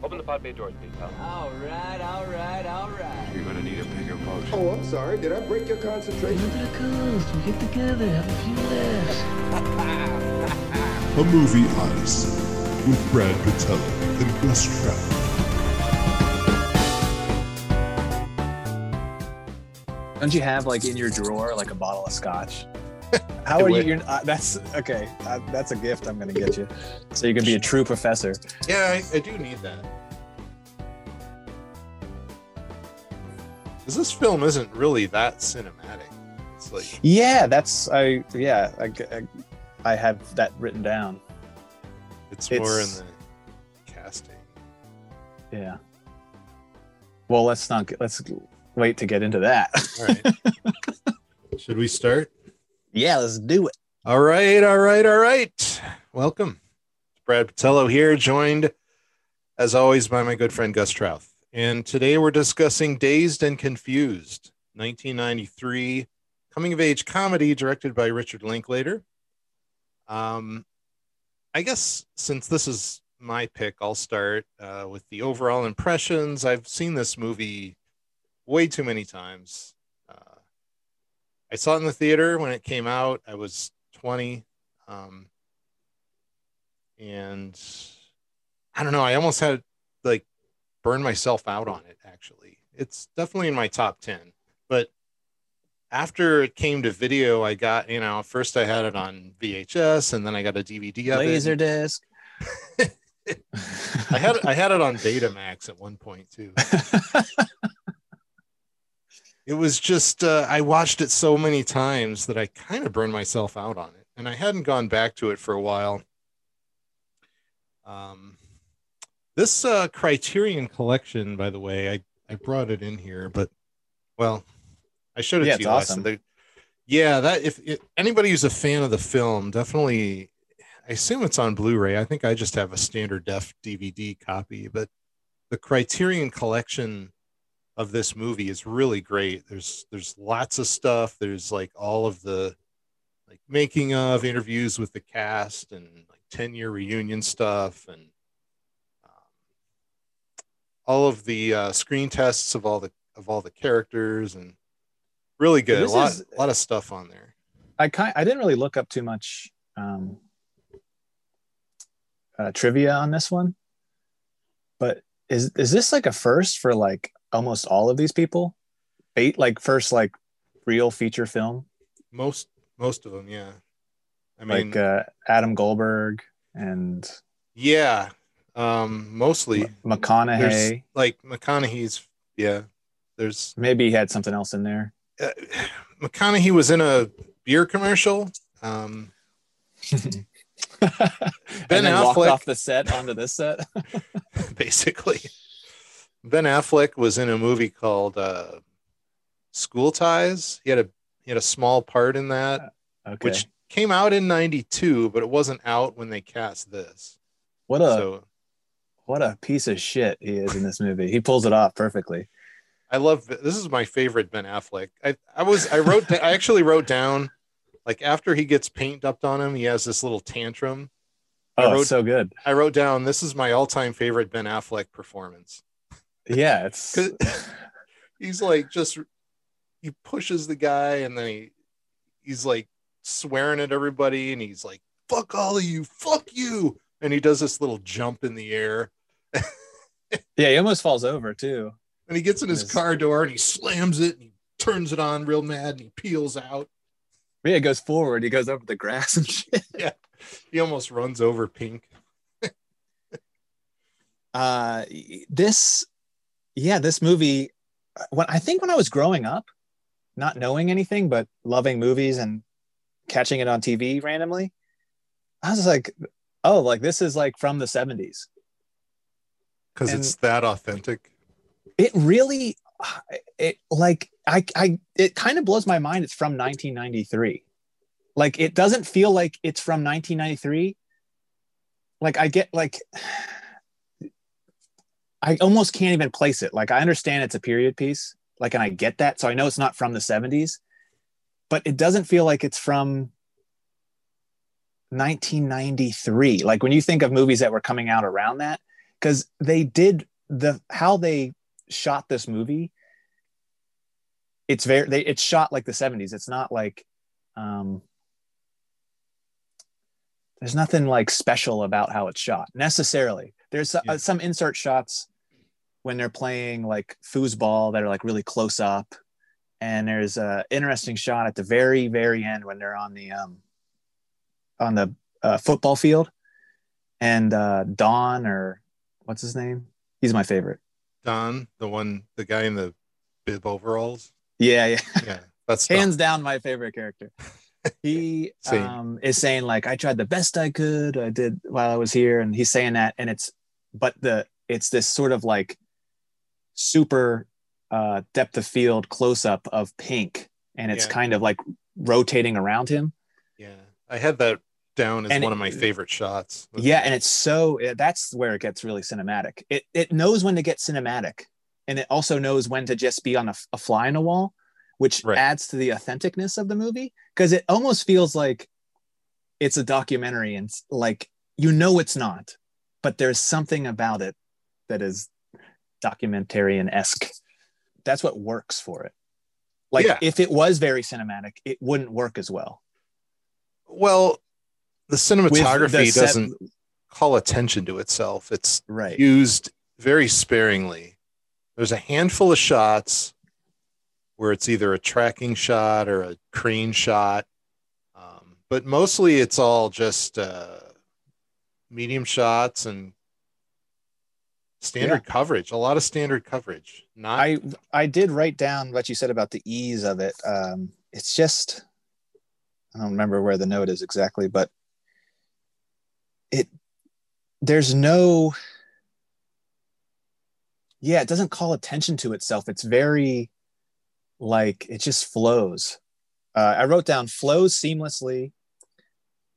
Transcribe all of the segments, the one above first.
Open the pod bay doors, please, pal. All right, all right, all right. You're gonna need a bigger boat. Oh, I'm sorry. Did I break your concentration? Look at the coast. We get together, have a few laughs. A Movie Odyssey with Brad Patello and Gus Trout. Don't you have like in your drawer like a bottle of scotch? How are you? You're, uh, that's okay. Uh, that's a gift I'm going to get you, so you can be a true professor. Yeah, I, I do need that. Because this film isn't really that cinematic. It's like Yeah, that's I. Yeah, I, I, I have that written down. it's, more in the casting. Yeah. Well, let's not. Get, let's wait to get into that. All right. Should we start? Yeah, let's do it. All right, all right, all right. Welcome. Brad Patello here, joined as always by my good friend Gus Trouth. And today we're discussing Dazed and Confused, 1993 coming of age comedy directed by Richard Linklater. Um, I guess since this is my pick, I'll start uh, with the overall impressions. I've seen this movie way too many times. I saw it in the theater when it came out. I was 20. Um, and I don't know, I almost had like burn myself out on it actually. It's definitely in my top 10. But after it came to video, I got, you know, first I had it on VHS and then I got a DVD of Laser it. disc. I had I had it on Betamax at one point too. it was just uh, I watched it so many times that I kind of burned myself out on it, and I hadn't gone back to it for a while. Um, this uh, Criterion collection, by the way, I I brought it in here, but well, I showed it Yeah, to you awesome. The- yeah, that if, if anybody who's a fan of the film, definitely. I assume it's on Blu-ray. I think I just have a standard def DVD copy, but the Criterion collection of this movie is really great. There's there's lots of stuff. There's like all of the like making of interviews with the cast and like 10 year reunion stuff and um, all of the uh, screen tests of all the of all the characters and really good. A lot is- a lot of stuff on there. I kind. I didn't really look up too much um, uh, trivia on this one, but is is this like a first for like almost all of these people? Eight like first like real feature film Most most of them, yeah. I mean, like uh, Adam Goldberg and yeah. Um, mostly there's McConaughey. like McConaughey's. Yeah, there's Maybe he had something else in there. uh, McConaughey was in a beer commercial. Um, and Ben walked Affleck- off the set onto this set. basically, Ben Affleck was in a movie called uh, School Ties. He had a he had a small part in that, Okay. which came out in '92, but it wasn't out when they cast this. what a so what a piece of shit he is in this movie. He pulls it off perfectly. I love this is my favorite Ben Affleck. I I was I wrote I actually wrote down like after he gets paint dumped on him, he has this little tantrum. I Oh, wrote- so good. I wrote down this is my all-time favorite Ben Affleck performance. Yeah, it's He's like just he pushes the guy and then he he's like swearing at everybody and he's like fuck all of you, fuck you. And he does this little jump in the air yeah, he almost falls over too. and he gets in his Yes. car door and he slams it and he turns it on real mad and he peels out. Yeah, it goes forward. He goes over the grass and shit. yeah He almost runs over Pink. Uh, this, yeah, this movie. When I think when I was growing up, not knowing anything but loving movies and catching it on TV randomly, I was like, oh, like this is like from the '70s. because it's that authentic. It really, it like I I it kind of blows my mind. It's from 1993. Like it doesn't feel like it's from 1993. Like I get like I almost can't even place it. Like I understand it's a period piece, like and I get that. So I know it's not from the 70s, but it doesn't feel like it's from 1993. Like when you think of movies that were coming out around that, because they did the how they shot this movie. It's very they it's shot like the 70s. It's not like um there's nothing like special about how it's shot necessarily. There's uh, some insert shots when they're playing like foosball that are like really close up, and there's a interesting shot at the very very end when they're on the um on the uh, football field, and uh, Don or what's his name? He's my favorite. Don, the one, the guy in the bib overalls. Yeah, yeah. Yeah, that's Don. hands down my favorite character. He um, is saying like I tried the best I could. I did while I was here, and he's saying that, and it's but the it's this sort of like super uh, depth of field close up of Pink, and it's Yeah. kind of like rotating around him. Yeah, I had that down as And one it- of my favorite shots. Yeah, and it's so that's where it gets really cinematic. It it knows when to get cinematic, and it also knows when to just be on a, a fly in a wall, which Right. adds to the authenticness of the movie because it almost feels like it's a documentary and like you know it's not, but there's something about it that is documentarian esque. That's what works for it. Like Yeah. if it was very cinematic, it wouldn't work as well. well, the cinematography the set- doesn't call attention to itself. It's right. used very sparingly. There's a handful of shots where it's either a tracking shot or a crane shot, um, but mostly it's all just uh, medium shots and standard coverage. A lot of standard coverage. Not I I did write down what you said about the ease of it. Um, it's just I don't remember where the note is exactly, but it there's no yeah, it doesn't call attention to itself. It's very like it just flows. Uh, I wrote down flows seamlessly,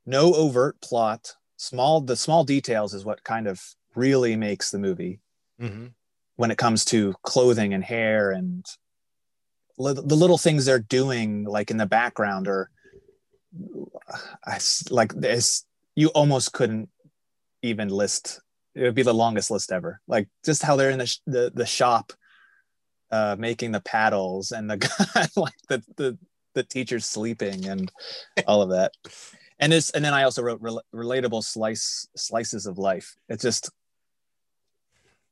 no overt plot. Small the small details is what kind of really makes the movie Mhm. when it comes to clothing and hair and li- the little things they're doing like in the background or like this you almost couldn't even list it would be the longest list ever like just how they're in the sh- the, the shop uh making the paddles and the guy like the the the teacher's sleeping and all of that and it's and then i also wrote rel- relatable slice slices of life it's just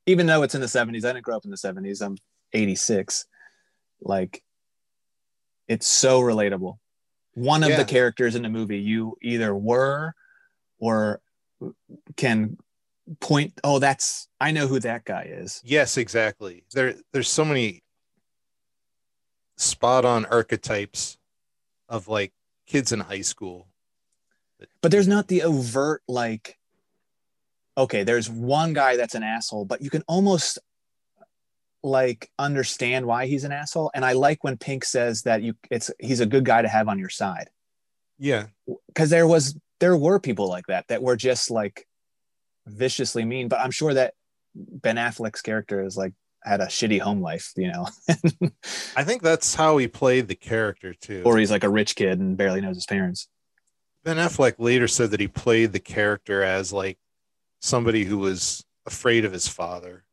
even though it's in the 70s i didn't grow up in the 70s i'm 86 like it's so relatable one of Yeah. the characters in the movie you either were or can point oh that's i know who that guy is Yes, exactly. There, there's so many spot on archetypes of like kids in high school. But there's not the overt like okay there's one guy that's an asshole but you can almost like understand why he's an asshole. And i like when pink says that you it's he's a good guy to have on your side. Yeah, because there was there were people like that that were just like viciously mean. But i'm sure that ben affleck's character is like had a shitty home life you know? I think that's how he played the character too. or he's like a rich kid and barely knows his parents Ben Affleck later said that he played the character as like somebody who was afraid of his father.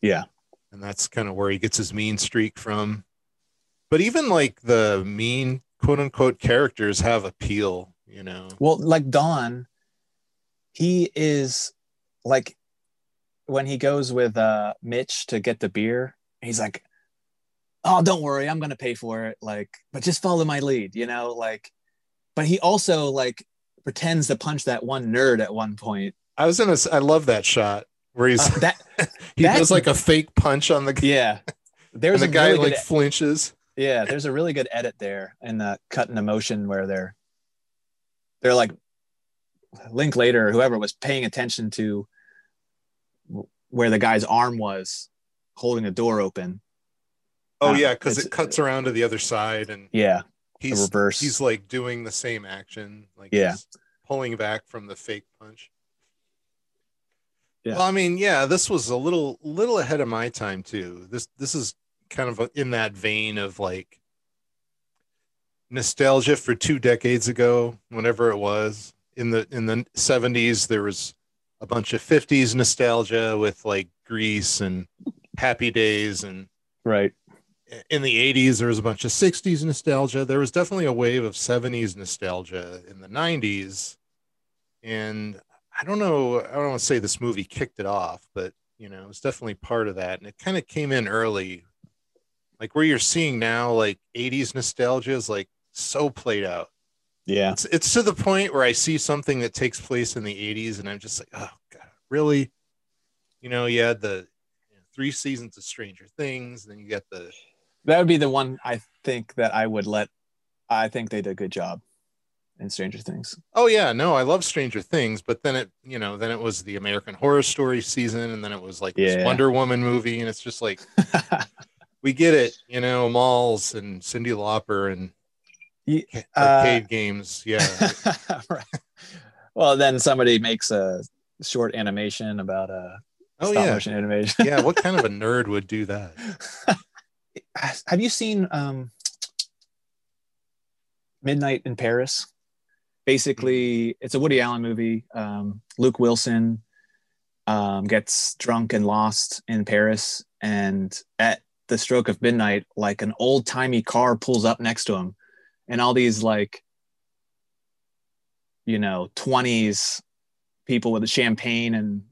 Yeah. And that's kind of where he gets his mean streak from. But even like the mean quote unquote characters have appeal, you know. Well, like Don, he is like when he goes with uh Mitch to get the beer, he's like, Oh, don't worry, I'm gonna pay for it. Like, but just follow my lead, you know, like but he also like pretends to punch that one nerd at one point. I was in a I love that shot where he's Uh, that he that- does like a fake punch on the guy yeah. and There's the a guy really like flinches. yeah, there's a really good edit there in the cut and emotion where they're they're like Linklater or whoever was paying attention to where the guy's arm was holding the door open. Oh Uh, yeah, because it cuts around to the other side and Yeah, he's reverse. he's like doing the same action like Yeah. pulling back from the fake punch Yeah. well i mean yeah this was a little little ahead of my time too this this is kind of in that vein of like nostalgia for two decades ago whenever it was in the in the 70s there was a bunch of 50s nostalgia with like Grease and Happy Days and Right. In the 80s there was a bunch of 60s nostalgia. There was definitely a wave of 70s nostalgia in the 90s and i don't know i don't want to say this movie kicked it off but you know it was definitely part of that. And it kind of came in early. Like where you're seeing now like 80s nostalgia is like so played out. Yeah. it's, it's to the point where i see something that takes place in the 80s and i'm just like oh god really? You know you had the you know, three seasons of stranger things then you got the That would be the one I think that I would let. I think they did a good job in Stranger Things. Oh yeah, no, I love Stranger Things, but then it, you know, then it was the American Horror Story season, and then it was like this Yeah. Wonder Woman movie, and it's just like we get it, you know, malls and Cyndi Lauper and uh, arcade games, yeah. right. Well, then somebody makes a short animation about a oh stop yeah, motion animation. yeah. What kind of a nerd would do that? Have you seen um, Midnight in Paris? Basically, it's a Woody Allen movie. Um, Luke Wilson um, gets drunk and lost in Paris, and at the stroke of midnight, like an old timey car pulls up next to him, and all these like, you know, twenties people with champagne and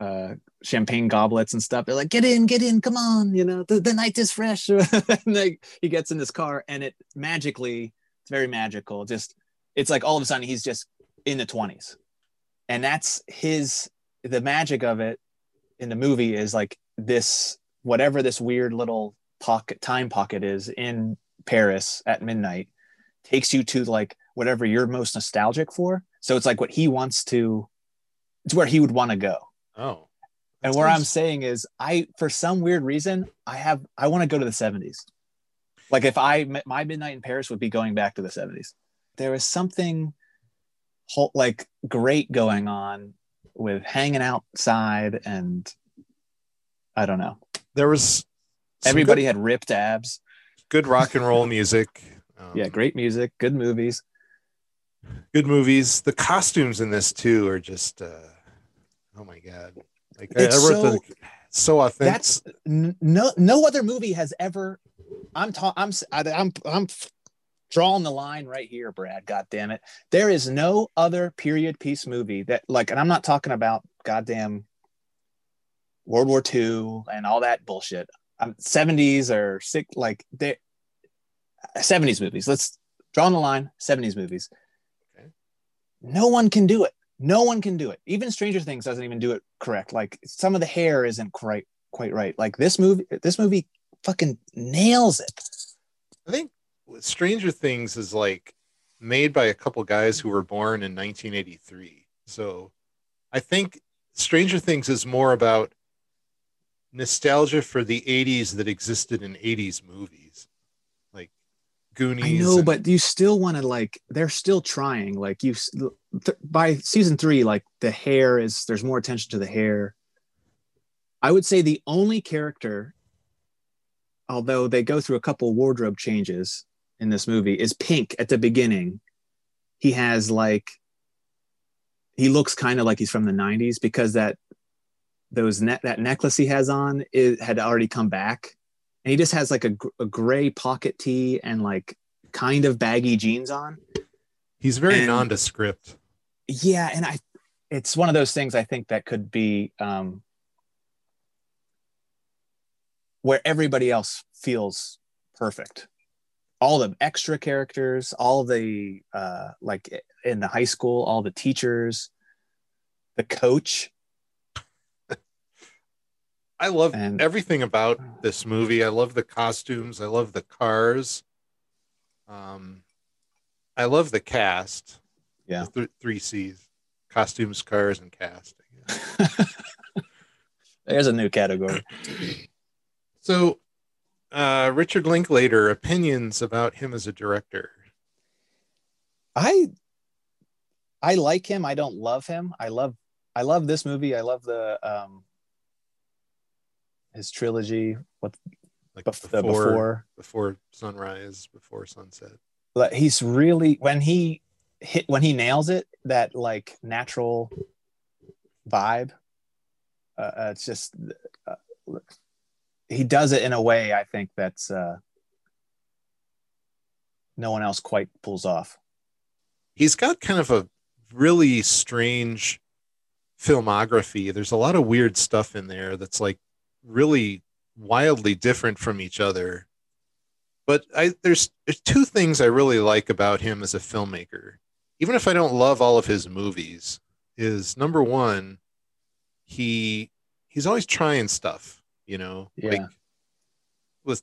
uh, champagne goblets and stuff. They're like, "Get in, get in, come on!" You know, the, the night is fresh. and like, he gets in this car, and it magically, it's very magical. Just, it's like all of a sudden he's just in the twenties, and that's his. The magic of it in the movie is like this, whatever this weird little pocket time pocket is in Paris at midnight, takes you to like whatever you're most nostalgic for. So it's like what he wants to. It's where he would want to go. Oh, And what I'm saying is, I for some weird reason, I have I want to go to the 70s. Like if I my midnight in Paris would be going back to the 70s. There was something whole, like great going on with hanging outside and I don't know. there was Everybody good, had ripped abs. good rock and roll music. Um, Yeah, great music, good movies. good movies. The costumes in this too are just, uh, oh my god, like I, I It's wrote so- the, so authentic. That's no no other movie has ever. I'm ta- I'm I'm I'm drawing the line right here, Brad. God damn it! There is no other period piece movie that like, and I'm not talking about goddamn World War II and all that bullshit. I'm, 70s or six like they 70s movies. Let's draw on the line. 70s movies. Okay. No one can do it. No one can do it. Even Stranger Things doesn't even do it correct. Like some of the hair isn't quite quite right. Like this movie, this movie fucking nails it. I think Stranger Things is like made by a couple guys who were born in 1983. So I think Stranger Things is more about nostalgia for the 80s that existed in 80s movies, like Goonies. I know, and- but you still want to like. They're still trying. Like you, th- by season three, like the hair is. There's more attention to the hair. I would say the only character, although they go through a couple wardrobe changes in this movie, is Pink at the beginning. He has like. He looks kind of like he's from the '90s because that those net that necklace he has on it had already come back and he just has like a, a gray pocket tee and like kind of baggy jeans on. he's very and- nondescript. Yeah, and I, it's one of those things I think that could be um, where everybody else feels perfect. All the extra characters, all the uh, like in the high school, all the teachers, the coach. I love And- everything about this movie. I love the costumes. I love the cars. Um, I love the cast. Yeah. Th- three C's: costumes, cars, and cast. I guess. There's a new category. So, uh, Richard Linklater, opinions about him as a director. I I like him. I don't love him. I love I love this movie. I love the um his trilogy. What Like bef- before, the before. before sunrise, before sunset. But he's really when he hit when he nails it that like natural vibe. Uh, uh, it's just uh, he does it in a way I think that's uh, no one else quite pulls off. He's got kind of a really strange filmography. There's a lot of weird stuff in there that's like really wildly different from each other. But I there's there's two things I really like about him as a filmmaker. Even if I don't love all of his movies, is number one, he he's always trying stuff, you know. Yeah. Like with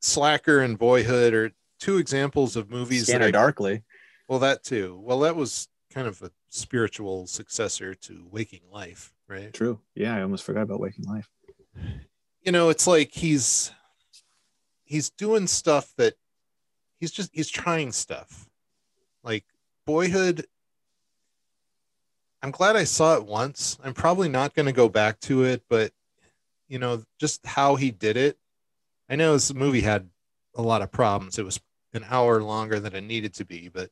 Slacker and Boyhood are two examples of movies that Scanner I Darkly. well, that too. Well, that was kind of a spiritual successor to Waking Life, right? True. Yeah, I almost forgot about Waking Life. You know, it's like he's he's doing stuff that he's just he's trying stuff. Like Boyhood I'm glad I saw it once. I'm probably not going to go back to it, but you know, just how he did it. I know this movie had a lot of problems. It was an hour longer than it needed to be, but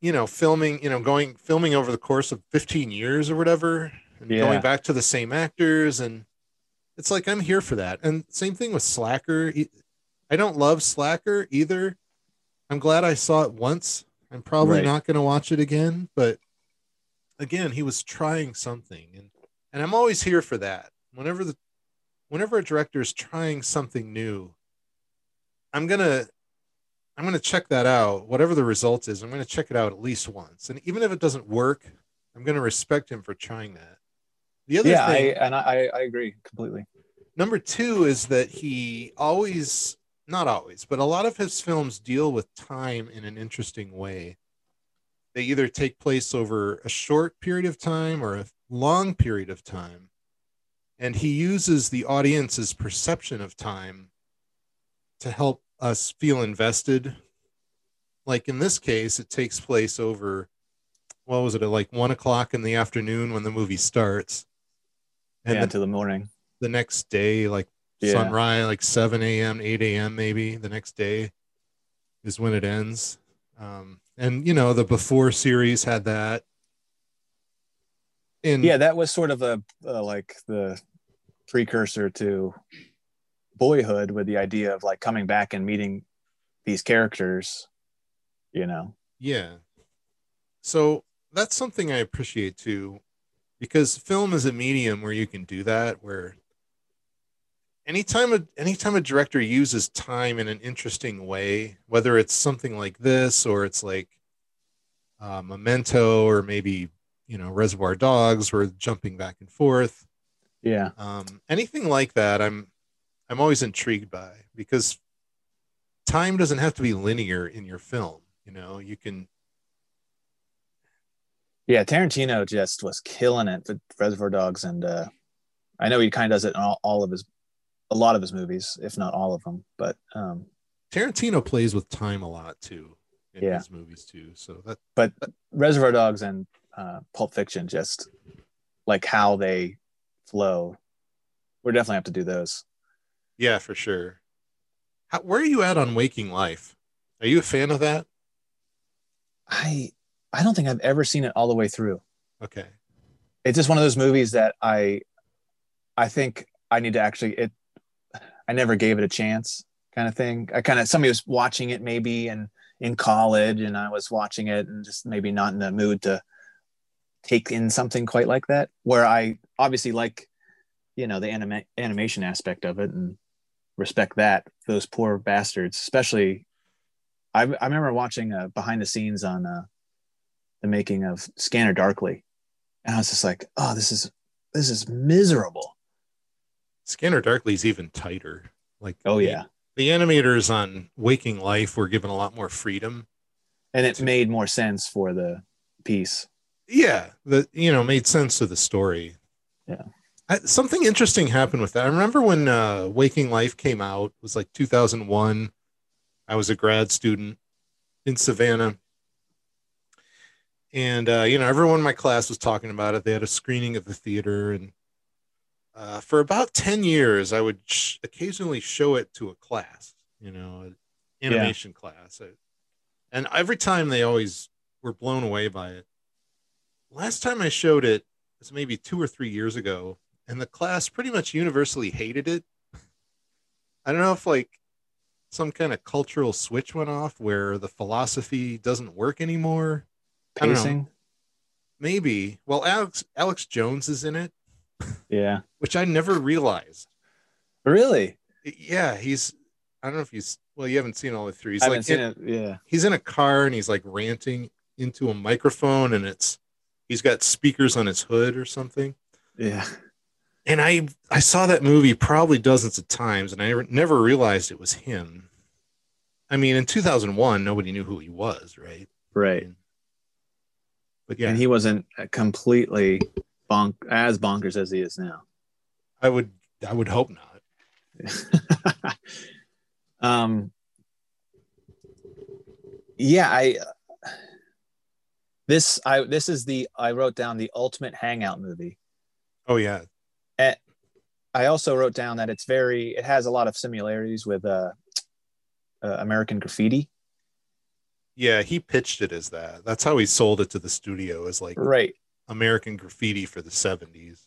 you know, filming, you know, going filming over the course of 15 years or whatever, and Yeah. going back to the same actors and it's like I'm here for that. And same thing with Slacker. I don't love Slacker either. I'm glad I saw it once. I'm probably Right. not going to watch it again, but again, he was trying something and and I'm always here for that. Whenever the whenever a director is trying something new, I'm going to I'm going to check that out. Whatever the result is, I'm going to check it out at least once. And even if it doesn't work, I'm going to respect him for trying that. The other Yeah, I, and I, I agree completely. number two is that he always, not always, but a lot of his films deal with time in an interesting way. They either take place over a short period of time or a long period of time. And he uses the audience's perception of time to help us feel invested. Like in this case, it takes place over, what was it, at like one o'clock in the afternoon when the movie starts. And yeah, the, into the morning. the next day, like Yeah. sunrise, like 7 a.m., 8 a.m., maybe the next day is when it ends. Um, and, you know, the Before series had that. And Yeah, that was sort of a uh, like the precursor to Boyhood with the idea of like coming back and meeting these characters. You know. Yeah. So that's something I appreciate too, because film is a medium where you can do that. Where anytime a anytime a director uses time in an interesting way, whether it's something like this or it's like uh, Memento or maybe you know Reservoir Dogs, where jumping back and forth, Yeah. um, anything like that, I'm I'm always intrigued by because time doesn't have to be linear in your film. You know, you can Yeah, Tarantino just was killing it with Reservoir Dogs, and uh, I know he kind of does it in all, all of his, a lot of his movies, if not all of them. But um, Tarantino plays with time a lot too in Yeah. his movies too. So that but Reservoir Dogs and uh, Pulp Fiction, just like how they flow, we're definitely have to do those. yeah, for sure. How, where are you at on Waking Life? Are you a fan of that? I I don't think I've ever seen it all the way through. Okay. It's just one of those movies that I I think I need to actually it. I never gave it a chance, kind of thing. I kind of somebody was watching it maybe and in college, and I was watching it and just maybe not in the mood to take in something quite like that. Where I obviously like, you know, the anima- animation aspect of it and respect that. Those poor bastards, especially. I, I remember watching uh, behind the scenes on uh, the making of Scanner Darkly, and I was just like, "Oh, this is this is miserable." Scanner Darkly is even tighter. Like Oh the- yeah, the animators on Waking Life were given a lot more freedom. and it made more sense for the piece. yeah the you know made sense to the story Yeah. I, something interesting happened with that i remember when uh waking life came out it was like 2001 i was a grad student in savannah and uh you know everyone in my class was talking about it they had a screening at the theater and uh, for about 10 years i would sh- occasionally show it to a class you know an animation class I- and every time they always were blown away by it last time I showed it was maybe two or three years ago, and the class pretty much universally hated it. I don't know if like some kind of cultural switch went off where the philosophy doesn't work anymore. I don't know. Pacing. Maybe. Well, Alex Alex Jones is in it, Yeah. which I never realized. Really? Yeah, he's. I don't know if he's. Well, you haven't seen all the three. He's I like haven't seen in- it. Yeah. he's in a car and he's like ranting into a microphone, and it's he's got speakers on his hood or something. Yeah. And I I saw that movie probably dozens of times, and I never, never realized it was him. I mean, in 2001, nobody knew who he was, right? Right. But yeah, And he wasn't completely bonk as bonkers as he is now. I would I would hope not. um yeah i this i this is the i wrote down the ultimate hangout movie Oh yeah, And i also wrote down that it's very it has a lot of similarities with uh, uh american graffiti yeah. He pitched it as that. That's how he sold it to the studio as like right American Graffiti for the 70s.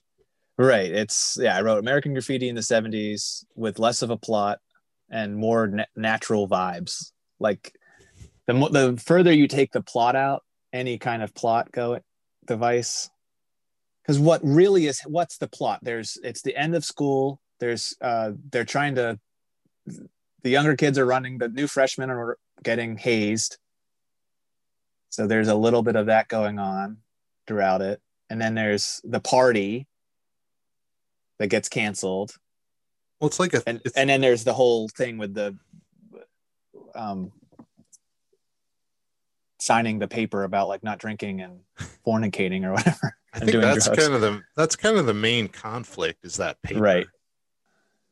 right. It's yeah i wrote american graffiti in the 70s with less of a plot and more na- natural vibes. Like the mo- the further you take the plot out any kind of plot go device because what really is what's the plot? There's it's the end of school. There's uh they're trying to the younger kids are running the new freshmen are getting hazed. So there's a little bit of that going on throughout it and then there's the party that gets canceled Well, it's like a and and then there's the whole thing with the um signing the paper about like not drinking and fornicating or whatever I think that's drugs. kind of the that's kind of the main conflict is that paper. Right.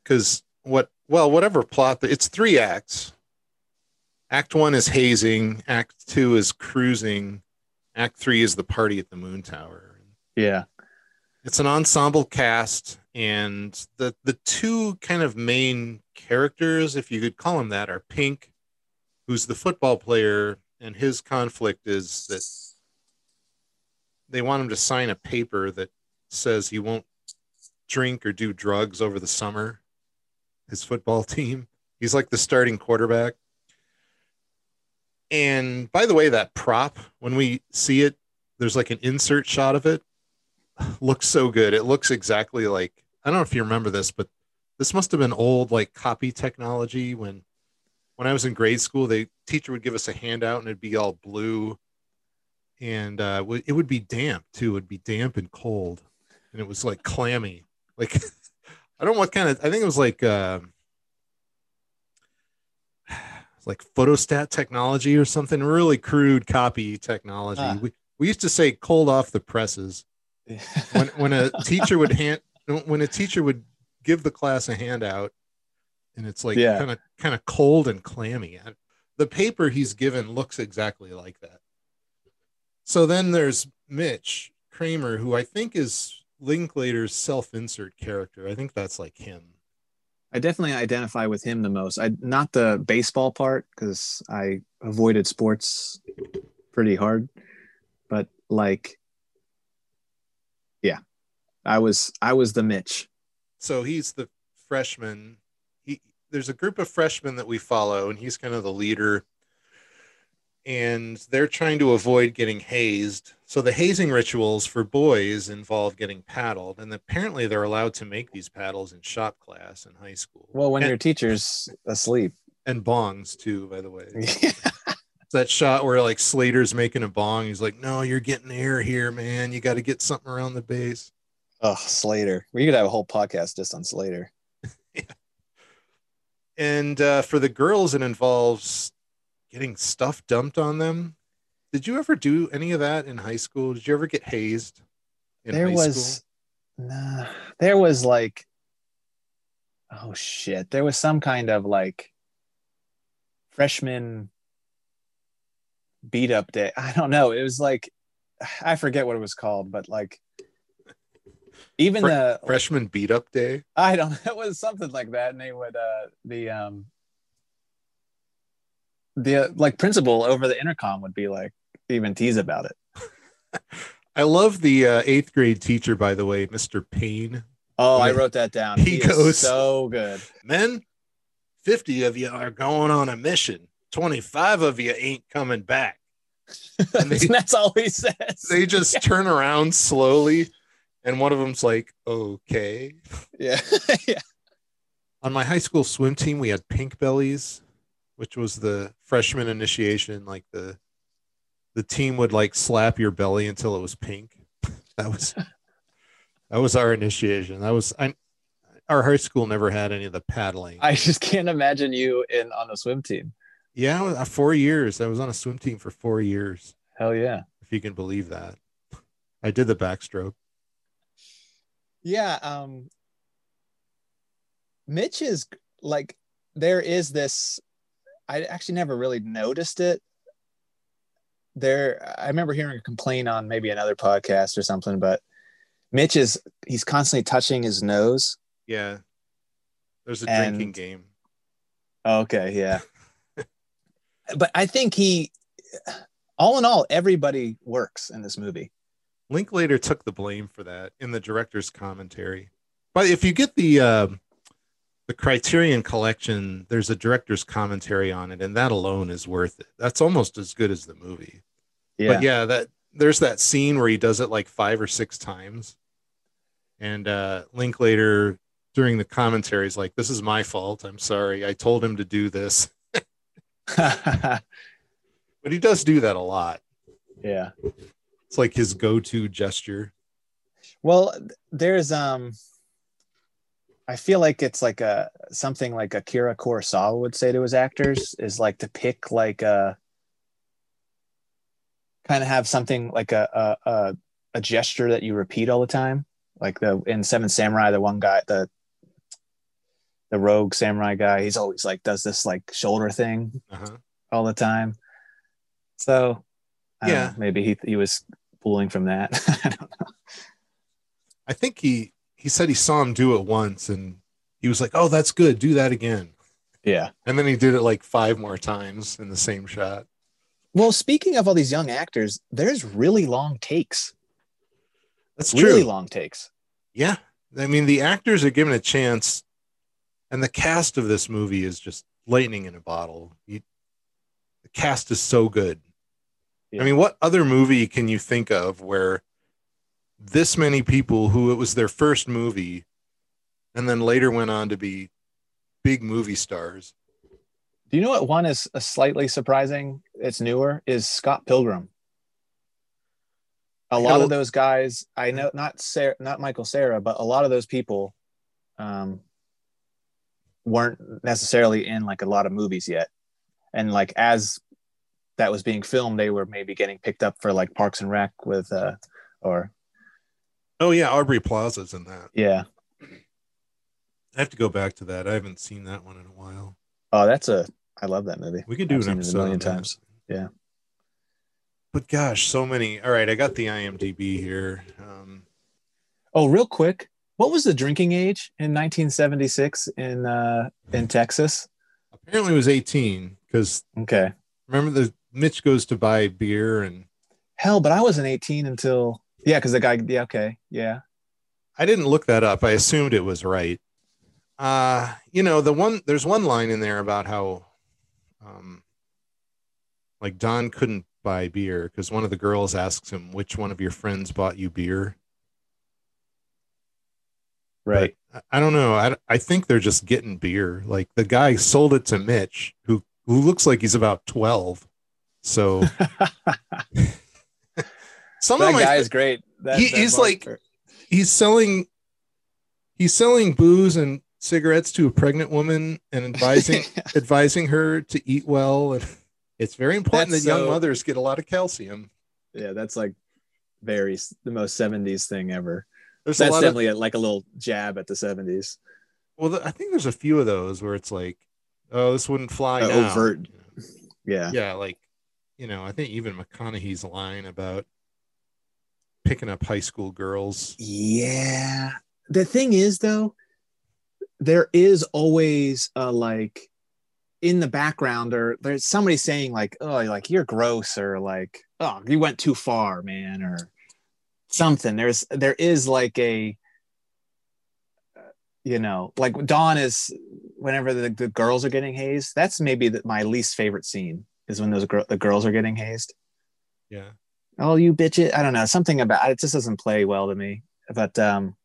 Because what well, whatever plot it's three acts. Act one is hazing, act two is cruising, act three is the party at the moon tower. yeah It's an ensemble cast, and the the two kind of main characters, if you could call them that, are Pink, who's the football player, and his conflict is that they want him to sign a paper that says he won't drink or do drugs over the summer. His football team. He's like the starting quarterback. And by the way, that prop, when we see it, there's like an insert shot of it. Looks so good. It looks exactly like I don't know if you remember this, but this must have been old like copy technology when when I was in grade school, the teacher would give us a handout and it'd be all blue and uh, it would be damp too. It'd be damp and cold, and it was like clammy. Like I don't know what kind of. I think it was like uh, like photostat technology or something. Really crude copy technology. Ah. We we used to say cold off the presses when when a teacher would hand when a teacher would give the class a handout, and it's like kind of kind of cold and clammy. And The paper he's given looks exactly like that. So then there's Mitch Kramer, who I think is Linklater's self-insert character. I think that's like him. I definitely identify with him the most. I not the baseball part because I avoided sports pretty hard, but like, yeah, I was I was the Mitch. So he's the freshman. He there's a group of freshmen that we follow, and he's kind of the leader. And they're trying to avoid getting hazed. So the hazing rituals for boys involve getting paddled, and apparently they're allowed to make these paddles in shop class in high school. Well, when and, your teacher's asleep. and bongs too, by the way. that shot where like Slater's making a bong. He's like, "No, you're getting air here, man. You got to get something around the base." oh, Slater. We could have a whole podcast just on Slater. yeah. And uh, for the girls, it involves getting stuff dumped on them. Did you ever do any of that in high school? Did you ever get hazed? In there was nah, there was like oh shit there was some kind of like freshman beat up day i don't know it was like i forget what it was called but like even Fre- the freshman beat up day? i don't it was something like that and they would uh the um the like principal over the intercom would be like even tease about it I love the uh, eighth grade teacher, by the way, Mr. Payne. Oh, I wrote that down. he is goes- so good. Men, 50 of you are going on a mission. 25 of you ain't coming back. And they- That's all he says. They just turn around slowly, and one of them's like, okay. yeah. yeah. On my high school swim team, we had pink bellies, which was the freshman initiation. Like the the team would like slap your belly until it was pink. That was that was our initiation. That was I our high school never had any of the paddling. I just can't imagine you in on a swim team. yeah, uh, four years. I was on a swim team for four years, Hell yeah. if you can believe that. I did the backstroke. Yeah. Um Mitch is like there is this I actually never really noticed it. There I remember hearing a complaint on maybe another podcast or something, but Mitch is he's constantly touching his nose. Yeah. There's a And- drinking game. Okay, yeah. but I think he all in all, everybody works in this movie. Linklater took the blame for that in the director's commentary. But if you get the uh, the Criterion Collection, there's a director's commentary on it, and that alone is worth it. That's almost as good as the movie. Yeah. But yeah, that there's that scene where he does it like five or six times, and uh, Linklater during the commentary is like, "This is my fault. I'm sorry. I told him to do this." But he does do that a lot. yeah. It's like his go-to gesture. Well, there's um I feel like it's like a something like Akira Kurosawa would say to his actors is like to pick like a kind of have something like a a, a a gesture that you repeat all the time. Like the in Seven Samurai, the one guy, the the rogue samurai guy, he's always like does this like shoulder thing Uh-huh. all the time. So I Yeah. know, maybe he he was pulling from that. I don't know. I think he he said he saw him do it once and he was like, "Oh, that's good. Do that again." Yeah. And then he did it like five more times in the same shot. Well, speaking of all these young actors, there's really long takes. That's Really true. long takes. Yeah. I mean, the actors are given a chance and the cast of this movie is just lightning in a bottle. You, the cast is so good. Yeah. I mean, what other movie can you think of where this many people who it was their first movie and then later went on to be big movie stars? Do you know what one is a slightly surprising? It's newer. Is Scott Pilgrim. A lot of those guys, I know, not Cera, not Michael Cera, but a lot of those people, um, weren't necessarily in like a lot of movies yet, and like as that was being filmed, they were maybe getting picked up for like Parks and Rec with, uh, or Oh yeah, Aubrey Plaza's in that. yeah, I have to go back to that. I haven't seen that one in a while. oh, that's a, I love that movie. We could do I've an it a million times. Yeah. But gosh, so many. All right, I got the IMDb here. Um, Oh, real quick, what was the drinking age in 1976 in uh, in Texas? apparently, it was 18 because Okay, remember the Mitch goes to buy beer and hell, but I wasn't 18 until yeah, because the guy yeah okay yeah I didn't look that up. I assumed it was right. Uh, you know, the one there's one line in there about how um like Don couldn't buy beer because one of the girls asks him which one of your friends bought you beer. right But I don't know. I, I think they're just getting beer. Like the guy sold it to Mitch, who who looks like he's about 12. So some that of my guy is great. That, He- that he's bar- like- he's selling he's selling booze and cigarettes to a pregnant woman and advising advising her to eat well and it's very important That's that young so- mothers get a lot of calcium yeah, that's like very the most 70s thing ever. there's That's of definitely a, like a little jab at the 70s. well i think there's a few of those where it's like oh this wouldn't fly Uh, now. overt. Yeah, yeah like you know i think even mcconaughey's line about picking up high school girls Yeah. The thing is, though, there is always a like in the background, or there's somebody saying like, "Oh, like you're gross," or like, "Oh, you went too far, man," or something there's there is like a uh, you know like Don is whenever the, the girls are getting hazed that's maybe the, my least favorite scene is when those gir- the girls are getting hazed Yeah. Oh you bitch it. I don't know. Something about it just doesn't play well to me. But um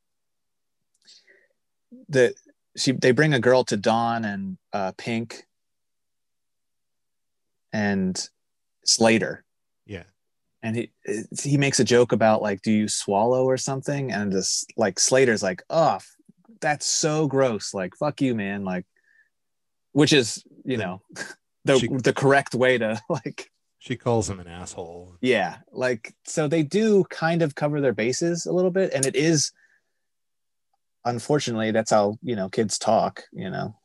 the she they bring a girl to Don and uh pink. And slater. Yeah. and he he makes a joke about like do you swallow or something? And just like slater's like oh that's so gross. Like fuck you man. Like which is you know the She- the correct way to like She calls him an asshole. yeah like so they do kind of cover their bases a little bit and it is unfortunately that's how you know kids talk you know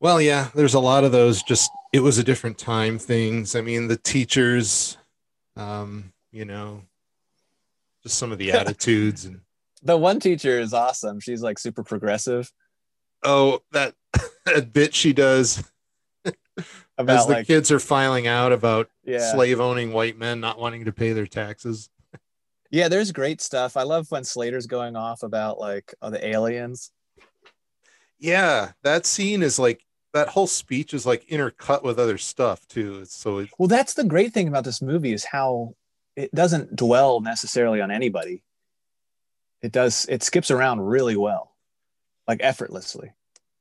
Well, yeah, there's a lot of those just it was a different time things. I mean, the teachers, um, you know, just some of the attitudes and the one teacher is awesome she's like super progressive oh, that that bit she does as the like kids are filing out about yeah slave owning white men not wanting to pay their taxes. yeah there's great stuff i love when slater's going off about like oh, the aliens Yeah, that scene is like that whole speech is like intercut with other stuff too. It's so it, Well, that's the great thing about this movie is how it doesn't dwell necessarily on anybody. It does it skips around really well, like effortlessly.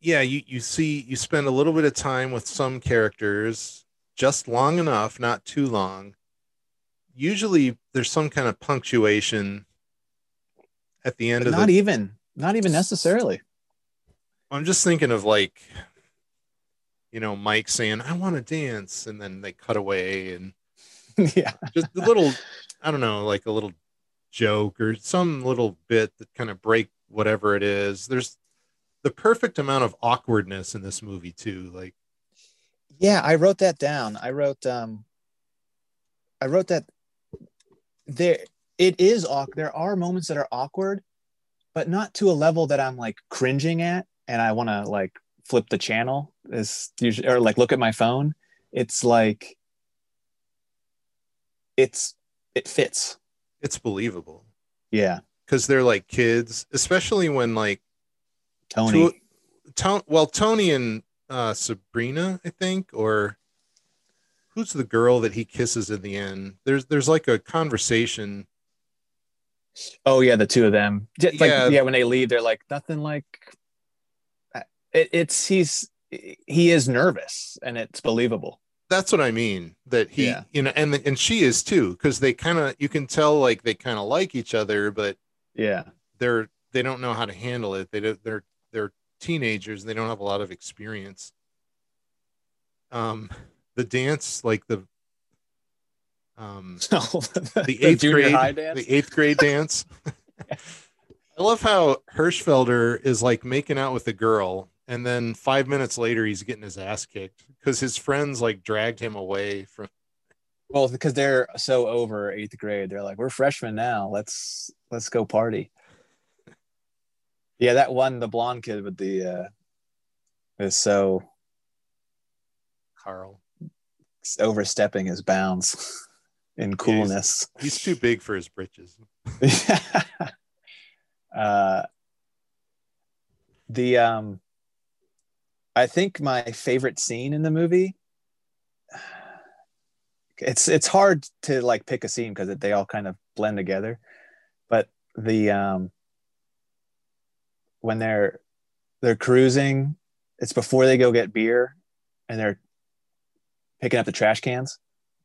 Yeah, you you see you spend a little bit of time with some characters just long enough, not too long. Usually there's some kind of punctuation at the end But of not the even not even necessarily. I'm just thinking of like you know, Mike saying, I want to dance, and then they cut away and yeah. just a little, I don't know, like a little joke or some little bit that kind of break whatever it is. There's the perfect amount of awkwardness in this movie too. Like, Yeah, I wrote that down. I wrote um I wrote that there it is awkward. There are moments that are awkward, but not to a level that I'm like cringing at and I want to like flip the channel is usually or like look at my phone. It's like it's it fits. it's believable Yeah. because they're like kids, especially when like Tony. two, to, well, Tony and uh, Sabrina, I think, or who's the girl that he kisses in the end? There's there's like a conversation. Oh yeah, the two of them. Like Yeah. yeah, when they leave, they're like nothing like. It, it's he's he is nervous and it's believable. That's what I mean. That he, Yeah. you know, and and she is too, because they kind of you can tell like they kind of like each other, but Yeah, they're they don't know how to handle it. They don't, they're they're teenagers. And they don't have a lot of experience. Um, the dance, like the um so the eighth junior grade the eighth grade dance. I love how Hirschfelder is like making out with the girl, and then five minutes later he's getting his ass kicked because his friends like dragged him away from. well, because they're so over eighth grade, they're like, we're freshmen now. Let's let's go party. Yeah, that one, the blonde kid with the uh is so Carl. overstepping his bounds in coolness. He's too big for his britches. uh, the um, I think my favorite scene in the movie. It's it's hard to like pick a scene because they all kind of blend together, but the um, when they're they're cruising, it's before they go get beer, and they're picking up the trash cans.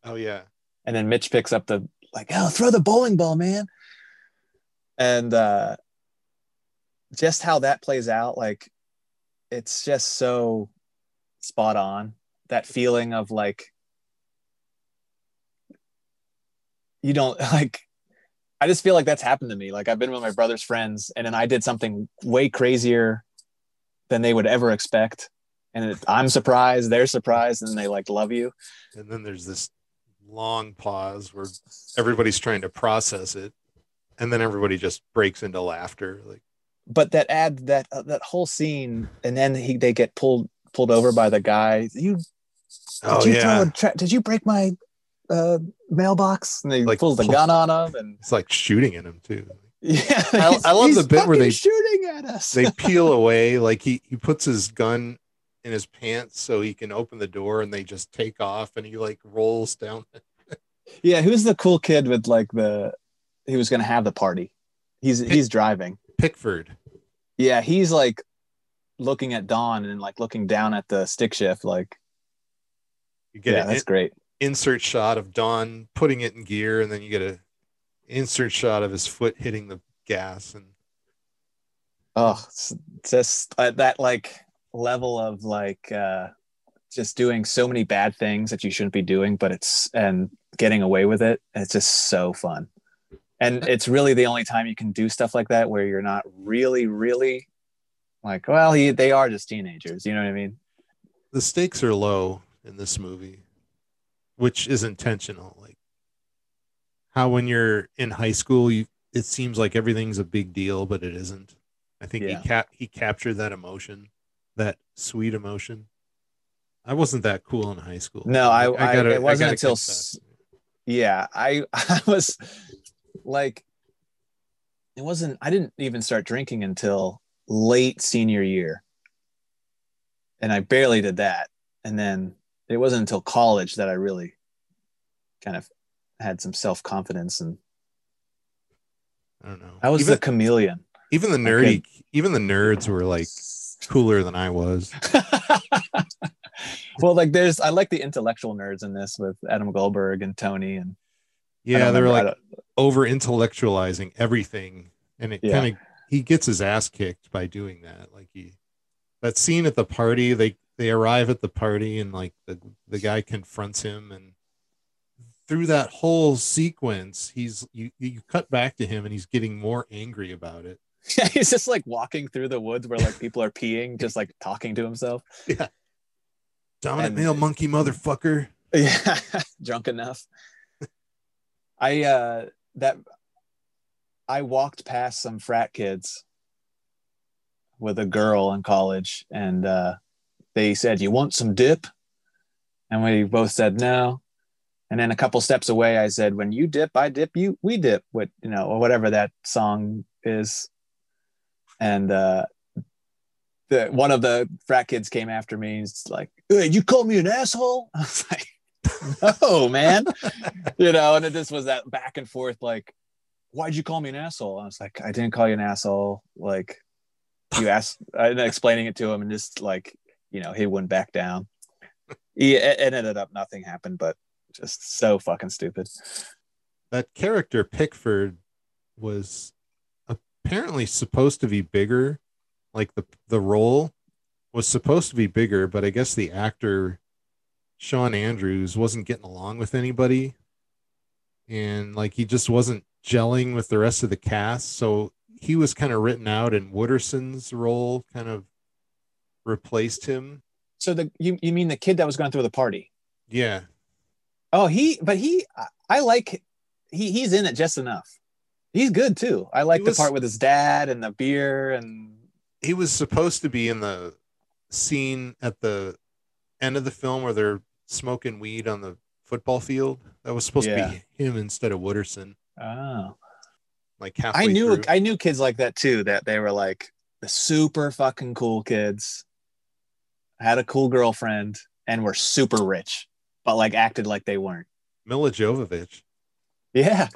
Oh yeah, And then Mitch picks up the like, oh, throw the bowling ball, man. And uh just how that plays out, like it's just so spot on. That feeling of like you don't like I just feel like that's happened to me. Like I've been with my brother's friends and then I did something way crazier than they would ever expect. And it, I'm surprised, they're surprised, and they like love you. and then there's this long pause where everybody's trying to process it, and then everybody just breaks into laughter. Like, but that ad that uh, that whole scene and then he they get pulled pulled over by the guy you did oh you yeah, throw a tra- did you break my uh, mailbox, and he Like, pulls the pull- gun on him, and It's like shooting at him too. yeah, I- I love the bit where they- shooting at us. They peel away, like he he puts his gun in his pants so he can open the door, and they just take off, and he like rolls down. yeah, who's the cool kid with like the? He was gonna have the party. He's he's driving. Pickford. Yeah, he's like looking at Don and like looking down at the stick shift. Like, You get yeah, that's great. Insert shot of Don putting it in gear, and then you get a insert shot of his foot hitting the gas, and Oh, just uh, that like level of like uh just doing so many bad things that you shouldn't be doing, but it's and getting away with it. It's just so fun. And it's really the only time you can do stuff like that where you're not really, really like, well, he, they are just teenagers. You know what I mean? the stakes are low in this movie, which is intentional. Like how when you're in high school, you it seems like everything's a big deal, but it isn't. I think Yeah. he cap he captured that emotion, that sweet emotion. I wasn't that cool in high school. No, I- I- gotta- it wasn't until s- Yeah, I I was like it wasn't I didn't even start drinking until late senior year. And I barely did that. And then it wasn't until college that I really kind of had some self-confidence and I don't know. I was even, the chameleon. even the nerdy, even the nerds were like cooler than I was. well, like there's I like the intellectual nerds in this with Adam Goldberg and Tony and Yeah, they were like over intellectualizing everything and it Yeah. kind of he gets his ass kicked by doing that like he that scene at the party they they arrive at the party and like the the guy confronts him and through that whole sequence he's you you cut back to him and he's getting more angry about it Yeah, he's just like walking through the woods where like people are peeing, just like talking to himself. Yeah. Dominant And- male monkey motherfucker Yeah, drunk enough. I uh that I walked past some frat kids with a girl in college and uh they said, You want some dip? And we both said no. And then a couple steps away, I said, When you dip, I dip, you we dip, what you know, or whatever that song is. And uh the one of the frat kids came after me. and it's like, hey, you call me an asshole? I was like, no, man. you know, and it just was that back and forth, like, why'd you call me an asshole? I was like, I didn't call you an asshole. Like, you asked, I ended up explaining it to him, and just like, you know, he wouldn't back down. He, it ended up nothing happened, but just so fucking stupid. that character Pickford was apparently supposed to be bigger. Like the the role was supposed to be bigger, but I guess the actor Shawn Andrews wasn't getting along with anybody. And like he just wasn't gelling with the rest of the cast. So he was kind of written out and Wooderson's role kind of replaced him. So the you, you mean the kid that was going through the party? Yeah. Oh, he, but he, I- like, he, he's in it just enough. He's good too. I like He the part with his dad and the beer and he was supposed to be in the scene at the end of the film where they're smoking weed on the football field. That was supposed Yeah. to be him instead of Wooderson. oh. Like halfway I knew through. I knew kids like that too. That they were like the super fucking cool kids, had a cool girlfriend, and were super rich, but like acted like they weren't. Milla Jovovich. Yeah,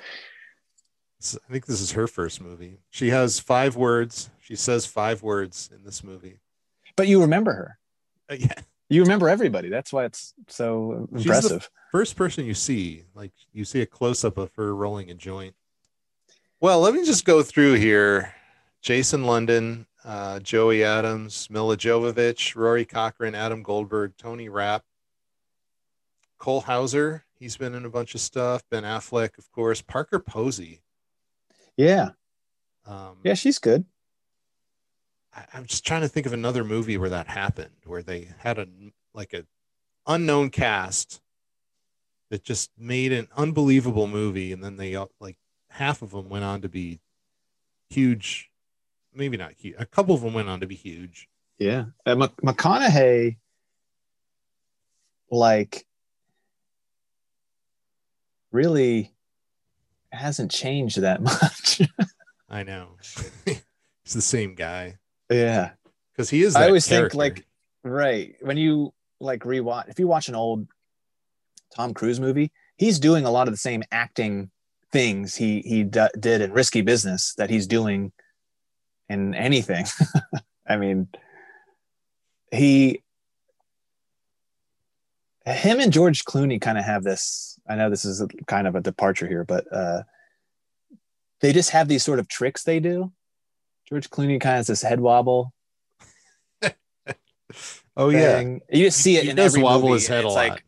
I think this is her first movie. She has five words. She says five words in this movie. but you remember her. Uh, yeah, You remember everybody. That's why it's so impressive. first person you see. Like you see a close up of her rolling a joint. Well, let me just go through here. Jason London, uh, Joey Adams, Milla Jovovich, Rory Cochran, Adam Goldberg, Tony Rapp, Cole Hauser. He's been in a bunch of stuff. Ben Affleck, of course. Parker Posey. yeah, Um, yeah, she's good. I, I'm just trying to think of another movie where that happened, where they had a like a unknown cast that just made an unbelievable movie, and then they all- like half of them went on to be huge. Maybe not huge. A couple of them went on to be huge. Yeah, uh, Mc- McConaughey, like, really hasn't changed that much. I know. He's the same guy yeah. because he is. I always character. think like right when you like rewatch if you watch an old Tom Cruise movie, he's doing a lot of the same acting things he he d- did in Risky Business that he's doing in anything. I mean, he him and George Clooney kind of have this. I know this is a, kind of a departure here, but uh, they just have these sort of tricks they do. George Clooney kind of has this head wobble Oh yeah. You just see it He in does every wobble movie, his head a it's lot. like,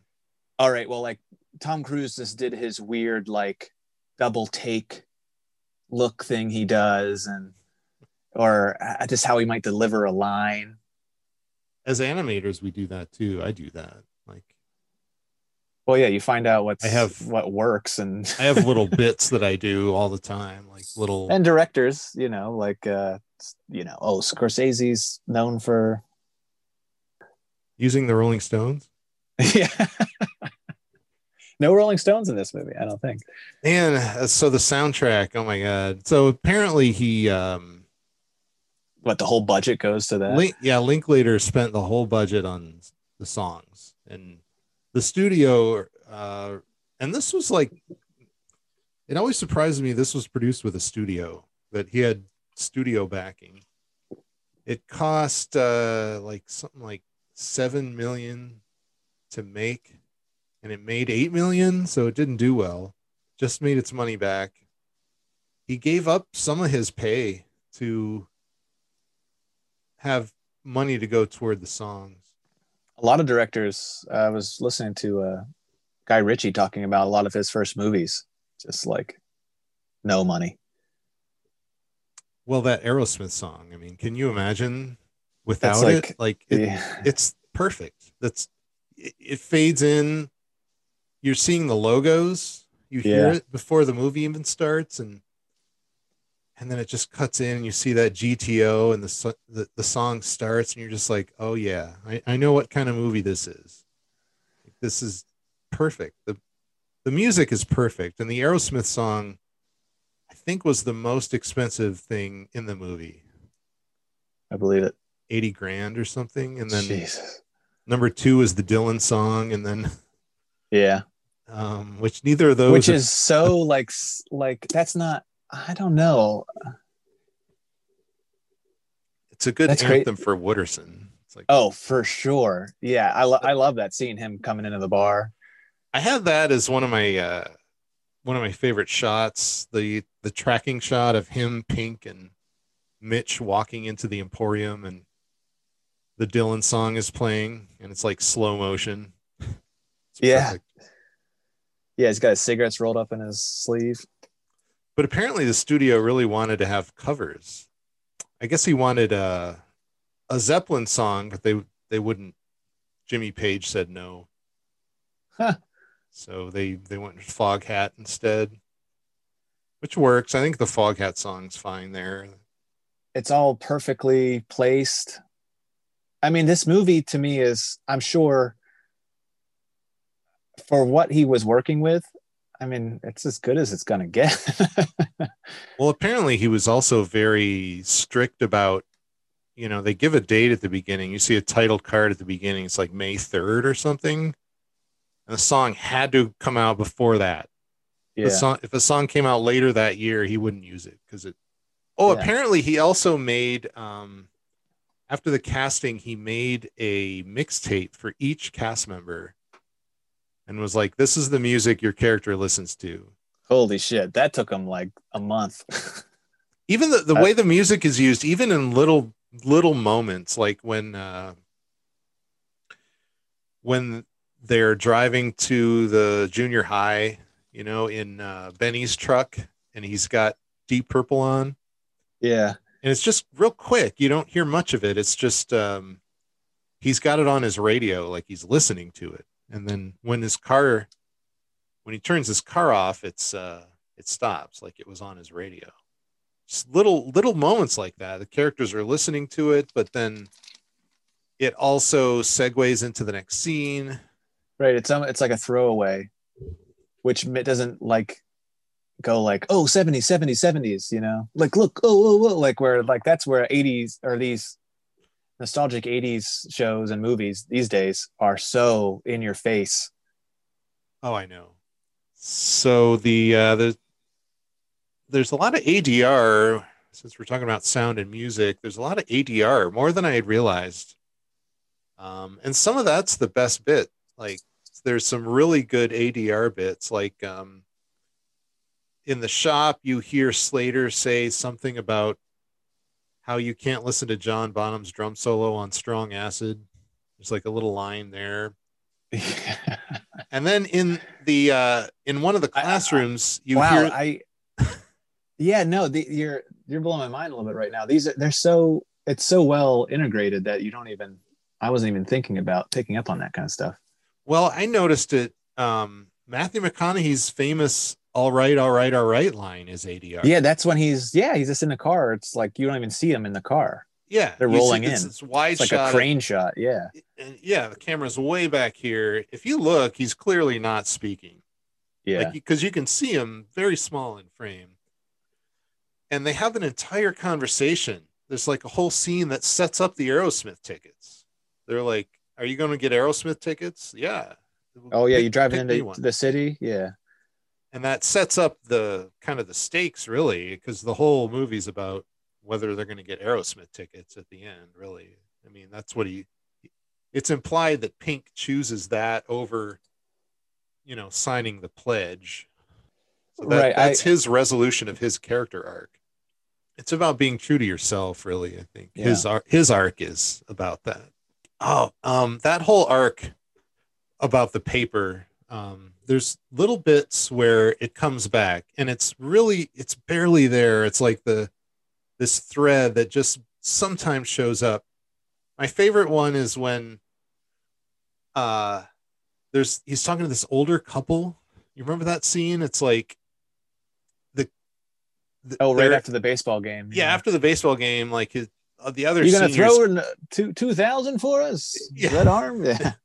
all right, well, like Tom Cruise just did his weird like double take look thing he does, and or uh, just how he might deliver a line. As animators, we do that too. I do that. Like Well, yeah, you find out what's I have- what works, and I have little bits that I do all the time, like little. and directors, you know, like uh, you know, oh, Scorsese's known for using the Rolling Stones. yeah. no Rolling Stones in this movie, I don't think. Man, uh, so the soundtrack. Oh my god! So apparently he, um, But the whole budget goes to that. Link, yeah, Linklater spent the whole budget on the songs and the studio. Uh, and this was like, it always surprises me. This was produced with a studio that he had studio backing. It cost uh, like something like seven million to make, and it made eight million, so it didn't do well. Just made its money back. He gave up some of his pay to have money to go toward the songs. a lot of directors uh, i was listening to uh, guy ritchie talking about a lot of his first movies just like no money Well, that Aerosmith song. I mean, can you imagine without like- it? Like it, yeah it's perfect. That's it, it fades in. You're seeing the logos. You hear Yeah. it before the movie even starts, and and then it just cuts in, and you see that GTO, and the the, the song starts, and you're just like, oh yeah, I, I know what kind of movie this is. This is perfect. the The music is perfect, and the Aerosmith song, I think, was the most expensive thing in the movie. i believe it 80 grand or something. And then jesus number two is the Dylan song. And then, yeah um, which neither of those, which is so like like that's not i don't know it's a good that's great. anthem for Wooderson. It's like, oh for sure yeah i, lo- I love that seeing him coming into the bar I have that as one of my, uh, one of my favorite shots, the, the tracking shot of him, Pink and Mitch walking into the Emporium and the Dylan song is playing and it's like slow motion. Yeah. perfect. yeah he's got his cigarettes rolled up in his sleeve but apparently the studio really wanted to have covers. I guess he wanted a a Zeppelin song, but they they wouldn't. Jimmy Page said no, Huh. so they they went with Foghat instead, which works. I think the Foghat song's fine there. it's all perfectly placed. I mean, this movie to me is, I'm sure, for what he was working with, I mean, it's as good as it's gonna get. Well, apparently he was also very strict about. You know, they give a date at the beginning. You see a title card at the beginning. It's like May third or something, and the song had to come out before that. yeah, The song, if a song came out later that year, he wouldn't use it because it. Oh, Yeah. apparently he also made um, after the casting, he made a mixtape for each cast member, and was like, "This is the music your character listens to." holy shit, that took him like a month. Even the, the way the music is used, even in little little moments, like when uh, when they're driving to the junior high, you know, in uh, Benny's truck, and he's got Deep Purple on. yeah, and it's just real quick. You don't hear much of it. It's just um, he's got it on his radio, like he's listening to it. And then when his car, when he turns his car off, it's uh, it stops, like it was on his radio. Just little little moments like that. The characters are listening to it, but then it also segues into the next scene. right. It's um, it's like a throwaway. which doesn't like go like oh 70s 70s 70s you know like look oh oh, oh like where like that's where 80s or these nostalgic 80s shows and movies these days are so in your face Oh, I know. So the uh, the there's a lot of ADR since we're talking about sound and music. There's a lot of ADR more than I had realized, um, and some of that's the best bit. Like there's some really good ADR bits. Like um, in the shop, you hear Slater say something about how you can't listen to John Bonham's drum solo on Strong Acid. There's like a little line there. And then in the uh, in one of the I- I- classrooms, you wow hear i yeah no the, you're you're blowing my mind a little bit right now these are they're so it's so well integrated that you don't even i wasn't even thinking about picking up on that kind of stuff Well, I noticed it. Um, Matthew McConaughey's famous "All right, all right, all right" line is ADR. yeah that's when he's yeah he's just in the car it's like you don't even see him in the car yeah. They're see rolling it's, in. It's wide it's like shot. a crane shot yeah and uh, yeah, the camera's way back here. If you look, he's clearly not speaking. yeah like because you can see him very small in frame and they have an entire conversation there's like a whole scene that sets up the aerosmith tickets they're like are you going to get aerosmith tickets yeah oh yeah Pick- you driving into the city yeah and that sets up the kind of the stakes really because the whole movie's about whether they're going to get aerosmith tickets at the end really. I mean that's what he it's implied that pink chooses that over you know signing the pledge. So that, Right, I- that's his resolution of his character arc. It's about being true to yourself really i think. His arc his arc is about that. Oh um that whole arc about the paper um there's little bits where it comes back and it's really it's barely there. It's like the this thread that just sometimes shows up. My favorite one is when uh there's he's talking to this older couple. You remember that scene? It's like the, the oh right after the baseball game yeah after the baseball game like his uh, the other you're gonna seniors- throw in two two thousand for us? Yeah. red arm yeah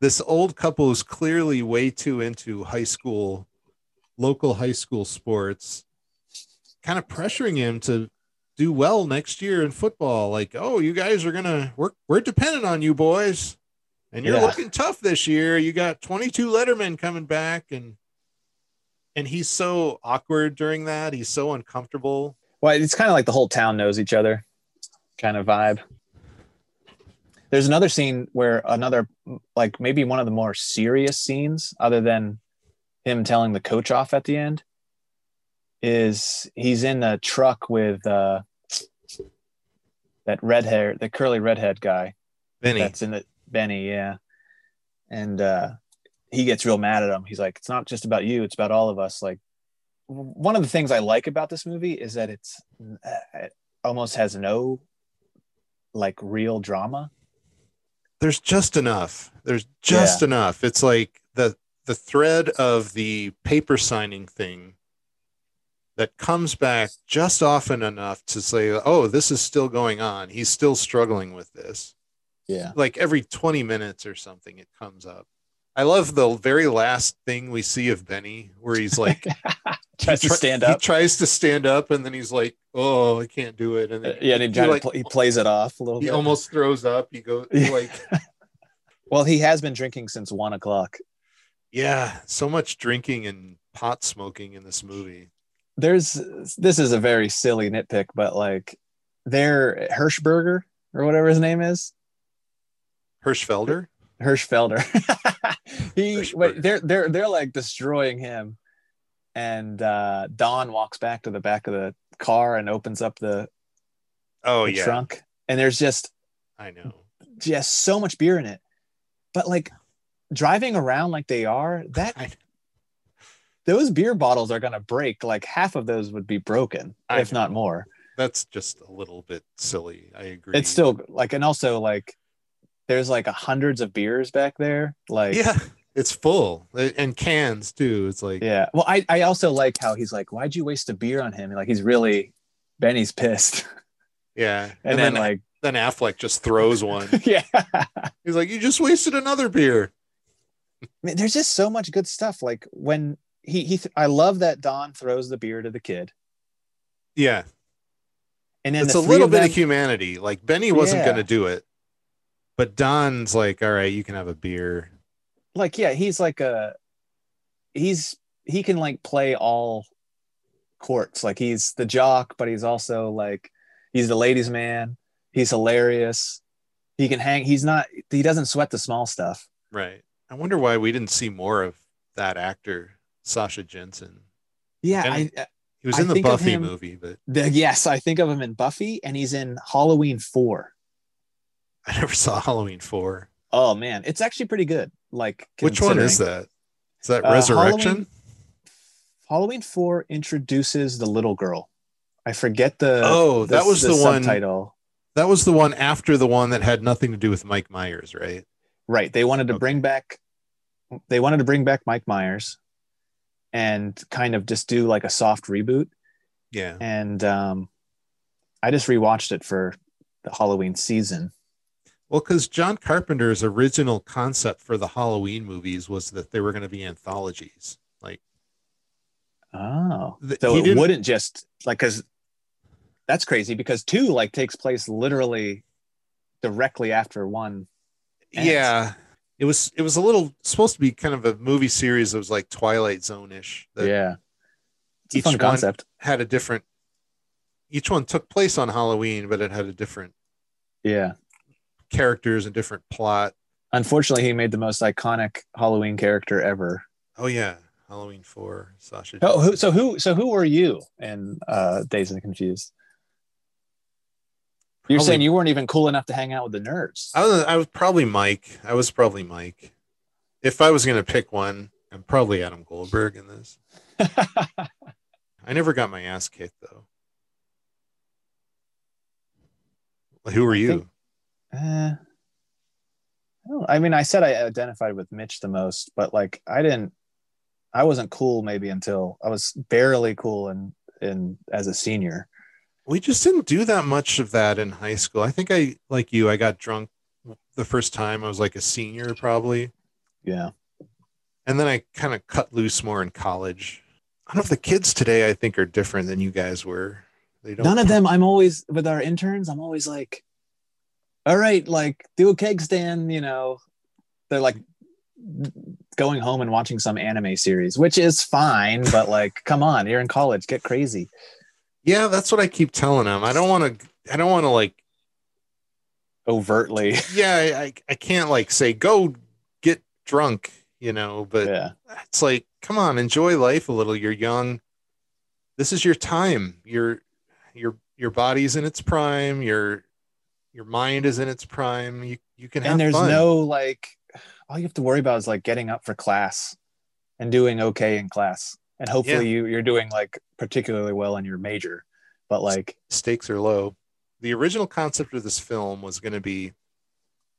this old couple is clearly way too into high school local high school sports kind of pressuring him to do well next year in football like oh you guys are gonna we're, we're dependent on you boys and you're Yeah. looking tough this year you got 22 lettermen coming back and and he's so awkward during that he's so uncomfortable Well, it's kind of like the whole town knows each other kind of vibe. There's another scene where another, like maybe one of the more serious scenes, other than him telling the coach off at the end, is he's in a truck with uh, that red hair, the curly redhead guy Benny. that's in the Benny, yeah. And uh he gets real mad at him. He's like, "It's not just about you; it's about all of us." Like, one of the things I like about this movie is that it's uh, it almost has no like real drama. There's just enough. There's just Yeah. enough. It's like the the thread of the paper signing thing that comes back just often enough to say, "Oh, this is still going on. He's still struggling with this." Yeah, Like every 20 minutes or something it comes up. I love the very last thing we see of Benny where he's like tries he to stand He tries to stand up and then he's like, "Oh, I can't do it." And Uh, yeah, and he, he, like, pl- he plays it off a little he bit. almost throws up. He goes like well, he has been drinking since one o'clock. Yeah, so much drinking and pot smoking in this movie. There's this is a very silly nitpick, but like their Hirschberger or whatever his name is, Hirschfelder. Hirschfelder. he wait, they're they're they're like destroying him. And uh Don walks back to the back of the car and opens up the, Oh the yeah, trunk. And there's just I know. just so much beer in it. But like driving around like they are, that I- those beer bottles are gonna break. Like half of those would be broken, I if not more. That's just a little bit silly. I agree. It's still like and also like there's like a hundreds of beers back there. Like yeah, it's full and cans too. It's like Yeah. Well, I, I also like how he's like, why'd you waste a beer on him? Like he's really Benny's pissed. yeah, And, then, like, then Affleck just throws one. yeah. He's like, "You just wasted another beer." I mean, there's just so much good stuff. Like when he he. I love that Don throws the beer to the kid, Yeah, and then it's the a little of bit them, of humanity. Like Benny wasn't Yeah. going to do it, but Don's like, "All right, you can have a beer." like yeah, he's like a he's he can like play all courts. Like he's the jock, but he's also like he's the ladies' man. He's hilarious. He can hang. He's not. He doesn't sweat the small stuff. Right. I wonder why we didn't see more of that actor, Sasha Jenson. Yeah, And- I, uh, He was I in the Buffy him- movie, but the, yes, I think of him in Buffy, and he's in Halloween Four. I never saw Halloween four. Oh man, it's actually pretty good. Like Which one is that? Is that Uh, Resurrection? Halloween- Halloween Four introduces the little girl. I forget the Oh, that was the one- subtitle. That was the one after the one that had nothing to do with Mike Myers, right? Right. They wanted to Okay. bring back they wanted to bring back Mike Myers and kind of just do like a soft reboot. Yeah. And um I just rewatched it for the Halloween season. Well, because John Carpenter's original concept for the Halloween movies was that they were going to be anthologies. Like, Oh. So it wouldn't just like cuz that's crazy because 2 like takes place literally directly after one. ends. yeah, it was it was a little supposed to be kind of a movie series that was like Twilight Zone ish. Yeah. It's each fun one concept. had a different. Each one took place on Halloween, but it had a different Yeah. Characters and different plot. Unfortunately, he made the most iconic Halloween character ever. Oh yeah, Halloween four, Sasha. Oh, who, so who so who were you in uh, Dazed and Confused? You're Probably- saying you weren't even cool enough to hang out with the nerds. I was I was probably Mike. I was probably Mike. If I was gonna pick one, I'm probably Adam Goldberg in this. I never got my ass kicked though. Who were I you? Uh, I I mean, I said I identified with Mitch the most, but like I didn't. I wasn't cool maybe until I was barely cool in in as a senior. we just didn't do that much of that in high school. I think I like you. I got drunk the first time. I was like a senior probably, Yeah, and then I kind of cut loose more in college. I don't know if the kids today I think are different than you guys were. They don't. none of them. I'm always with our interns. I'm always like, all right, like do a keg stand. You know, they're like going home and watching some anime series, which is fine, but like, come on, you're in college, get crazy. Yeah, that's what I keep telling them. I don't want to. I don't want to like. Overtly, Yeah, I, I can't like say go get drunk, you know. But yeah, it's like, come on, enjoy life a little. You're young. This is your time. Your your your body's in its prime. Your your mind is in its prime. You you can have and there's fun. no like, all you have to worry about is like getting up for class and doing okay in class, and hopefully you you're doing like particularly well in your major, but like, stakes are low. The original concept of this film was going to be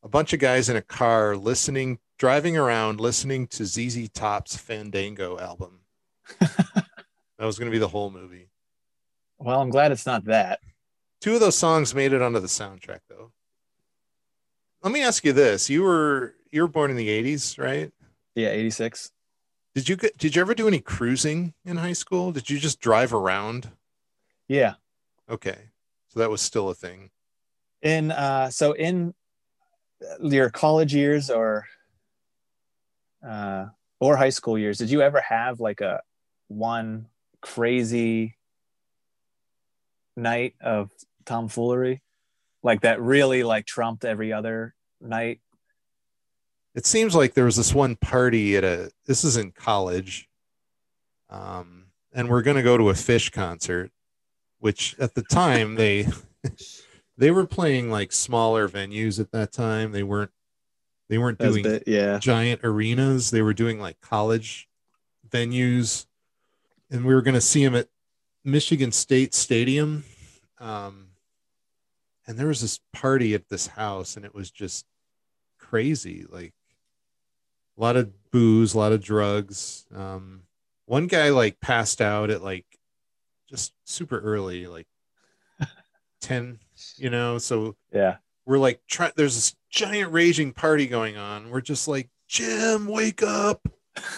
a bunch of guys in a car listening, driving around, listening to ZZ Top's Fandango album. that was going to be the whole movie. well, I'm glad it's not that. Two of those songs made it onto the soundtrack, though. Let me ask you this: you were you were born in the '80s, right? Yeah, 86. Did you get, did you ever do any cruising in high school? Did you just drive around? Yeah. Okay, so that was still a thing. in uh so in your college years or uh or high school years did you ever have like a one crazy night of tomfoolery like that really like trumped every other night. It seems like there was this one party at a this is in college um and we're going to go to a Phish concert which at the time they they were playing like smaller venues at that time. They weren't they weren't That was doing the- yeah. giant arenas. They were doing like college venues. And we were going to see them at michigan state stadium um and there was this party at this house and it was just crazy like a lot of booze a lot of drugs um one guy like passed out at like just super early like 10 you know so yeah we're like try there's this giant raging party going on we're just like jim wake up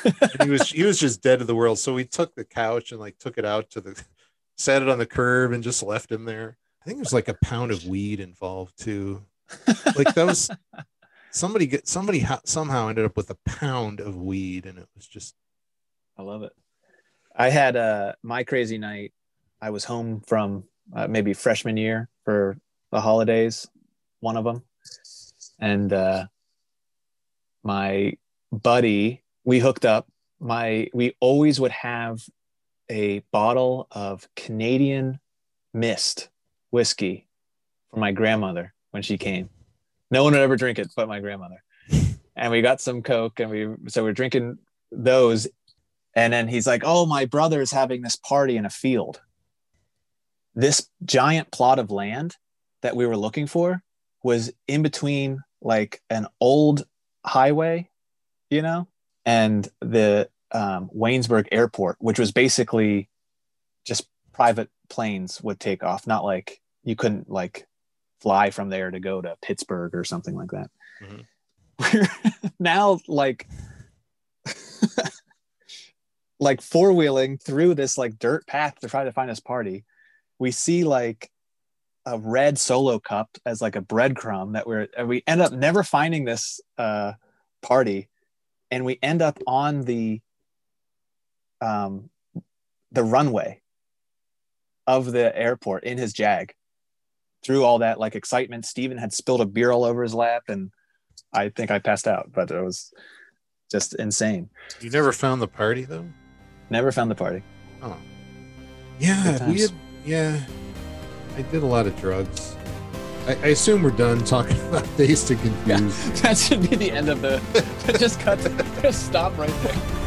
and he was he was just dead to the world. So we took the couch and like took it out to the set it on the curb and just left him there. I think there's like a pound of weed involved too. Like that was somebody get somebody ha- somehow ended up with a pound of weed and it was just I love it. I had uh, my crazy night. I was home from uh, maybe freshman year for the holidays, one of them, and uh, my buddy, we hooked up. My we always would have a bottle of Canadian Mist whiskey for my grandmother when she came. No one would ever drink it but my grandmother. And we got some Coke and we so we're drinking those. And then he's like, Oh, my brother is having this party in a field. This giant plot of land that we were looking for was in between like an old highway, you know, and the um, Waynesburg airport, which was basically just private planes would take off, not like you couldn't like fly from there to go to Pittsburgh or something like that. Mhm. We're now like like four wheeling through this like dirt path to try to find this party. We see like a red solo cup as like a breadcrumb that we're and we end up never finding this uh party and we end up on the um the runway of the airport in his jag through all that like excitement steven had spilled a beer all over his lap and i think i passed out but it was just insane you never found the party though? never found the party Oh. Yeah, we had yeah. I did a lot of drugs. I, I assume we're done talking about Dazed and Confused. that should be the end of the just cut just stop right there